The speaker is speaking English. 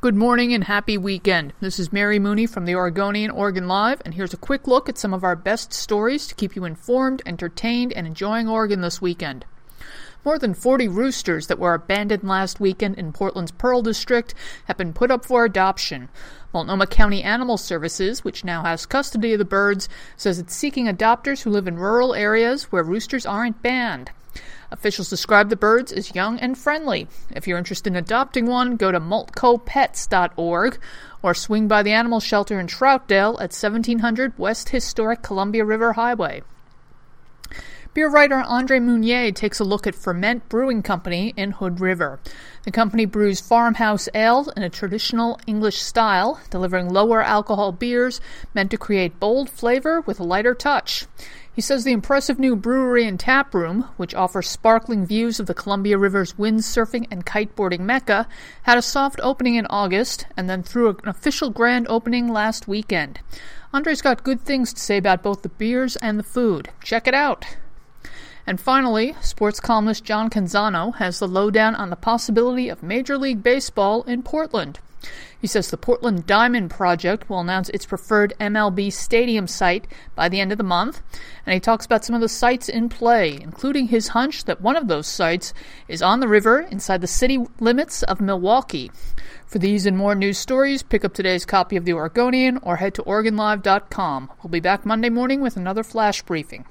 Good morning and happy weekend. This is Mary Mooney from the Oregonian Oregon Live, and here's a quick look at some of our best stories to keep you informed, entertained, and enjoying Oregon this weekend. More than 40 roosters that were abandoned last weekend in Portland's Pearl District have been put up for adoption. Multnomah County Animal Services, which now has custody of the birds, says it's seeking adopters who live in rural areas where roosters aren't banned. Officials describe the birds as young and friendly. If you're interested in adopting one, go to multcopets.org or swing by the animal shelter in Troutdale at 1700 West Historic Columbia River Highway. Beer writer Andre Meunier takes a look at Ferment Brewing Company in Hood River. The company brews farmhouse ale in a traditional English style, delivering lower alcohol beers meant to create bold flavor with a lighter touch. He says the impressive new brewery and tap room, which offers sparkling views of the Columbia River's windsurfing and kiteboarding mecca, had a soft opening in August and then threw an official grand opening last weekend. Andre's got good things to say about both the beers and the food. Check it out. And finally, sports columnist John Canzano has the lowdown on the possibility of Major League Baseball in Portland. He says the Portland Diamond Project will announce its preferred MLB stadium site by the end of the month, and he talks about some of the sites in play, including his hunch that one of those sites is on the river inside the city limits of Milwaukie. For these and more news stories, pick up today's copy of The Oregonian or head to OregonLive.com. We'll be back Monday morning with another flash briefing.